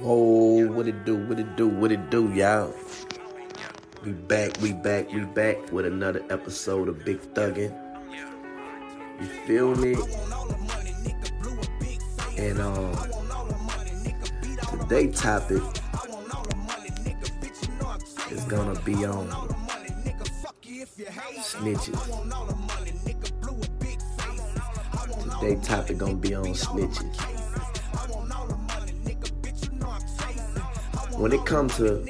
Oh, what it do, what it do, what it do, y'all? We back, we back, we back with another episode of Big Thuggin'. You feel me? And um, today topic is gonna be on snitches. Today topic gonna be on snitches. When it comes to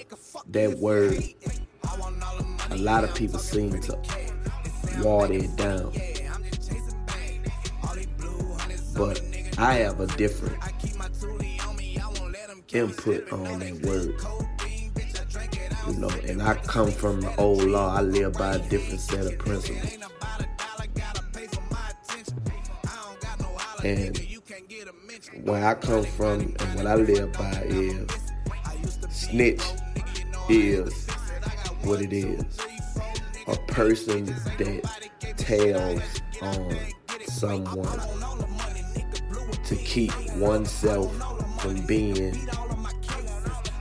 that word, a lot of people seem to water it down. But I have a different input on that word. You know, and I come from the old law. I live by a different set of principles. And where I come from and what I live by is snitch is what it is. A person that tells on someone to keep oneself from being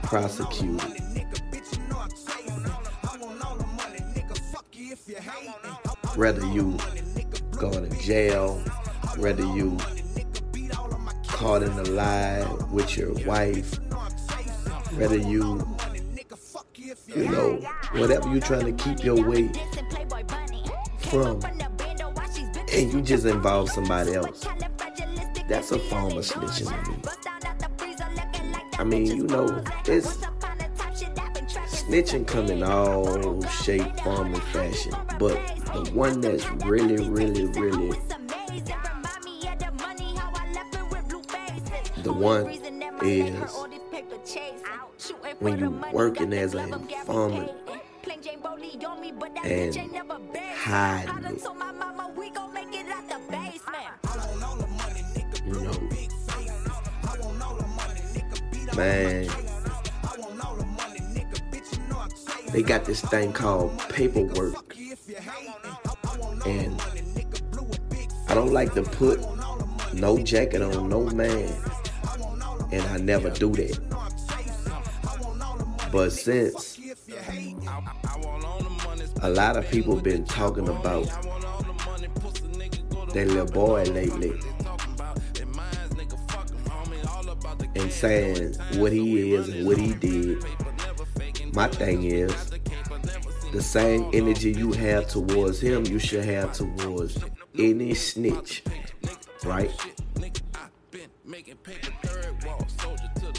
prosecuted. Whether you go to jail, whether you caught in a lie with your wife, whether you, you know, whatever you're trying to keep your weight from, and you just involve somebody else. That's a form of snitching to me. I mean, you know, it's snitching come in all shape, form, and fashion. But the one that's really, really, really the one is when you working as an informant and hiding it. You know, man, they got this thing called paperwork, and I don't like to put no jacket on no man, and I never do that. But since a lot of people been talking about that little boy lately and saying what he is and what he did, my thing is the same energy you have towards him, you should have towards any snitch, right?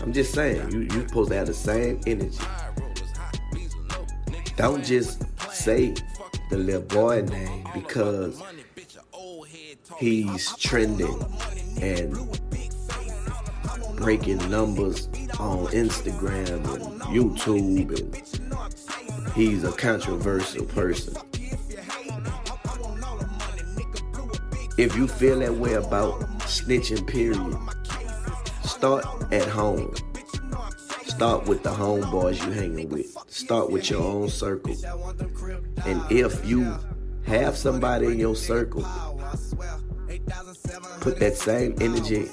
I'm just saying, you you supposed to have the same energy. Don't just say the little boy name because he's trending and breaking numbers on Instagram and YouTube and he's a controversial person. If you feel that way about snitching period, start at home. Start with the homeboys you hanging with. Start with your own circle. And if you have somebody in your circle, put that same energy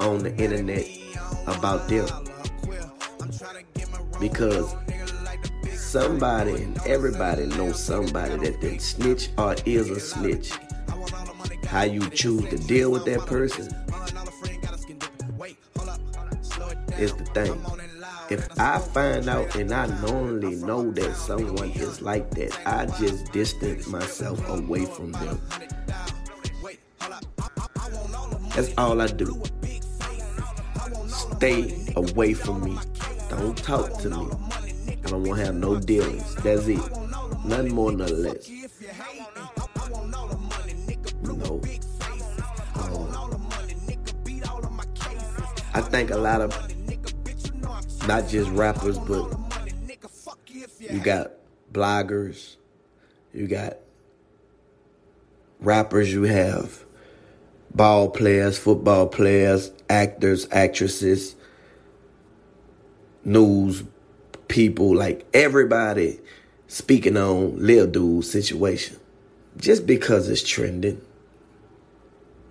on the internet about them. Because somebody and everybody knows somebody that then snitch or is a snitch. How you choose to deal with that person is the thing. If I find out and I normally know that someone is like that, I just distance myself away from them. That's all I do. Stay away from me. Don't talk to me. I don't want to have no dealings. That's it. Nothing more, nothing less. Know. Um, I think a lot of not just rappers, but you got bloggers, you got rappers, you have ball players, football players, actors, actresses, news people, like everybody speaking on Lil Dude's situation. Just because it's trending.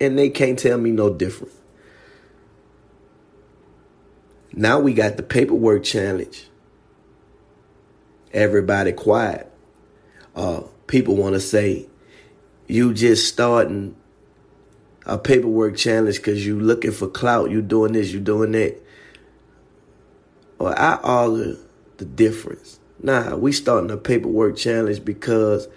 And they can't tell me no different. Now we got the paperwork challenge. Everybody quiet. Uh, people want to say, you just starting a paperwork challenge because you looking for clout. You doing this, you doing that. Well, I argue the difference. Nah, we starting a paperwork challenge because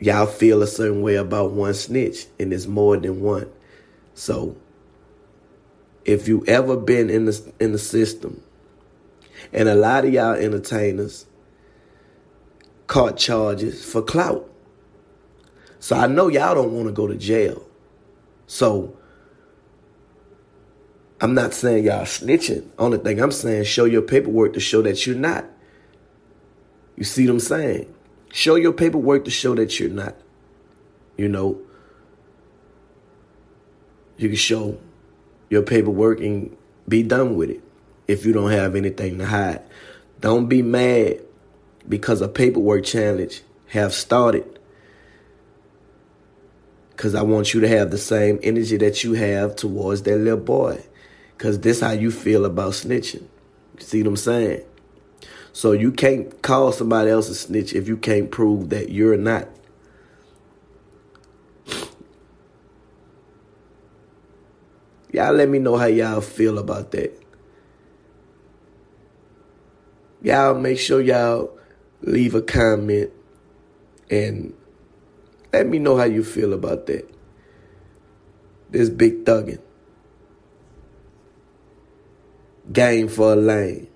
y'all feel a certain way about one snitch, and it's more than one. So, if you ever been in the in the system, and a lot of y'all entertainers caught charges for clout. So I know y'all don't want to go to jail. So I'm not saying y'all snitching. Only thing I'm saying, show your paperwork to show that you're not. You see what I'm saying? Show your paperwork to show that you're not. You know, you can show your paperwork and be done with it if you don't have anything to hide. Don't be mad because a paperwork challenge have started because I want you to have the same energy that you have towards that little boy. Because this how you feel about snitching. See what I'm saying? So you can't call somebody else a snitch if you can't prove that you're not. Y'all let me know how y'all feel about that. Y'all make sure y'all leave a comment and let me know how you feel about that. This big thuggin'. Game for a lane.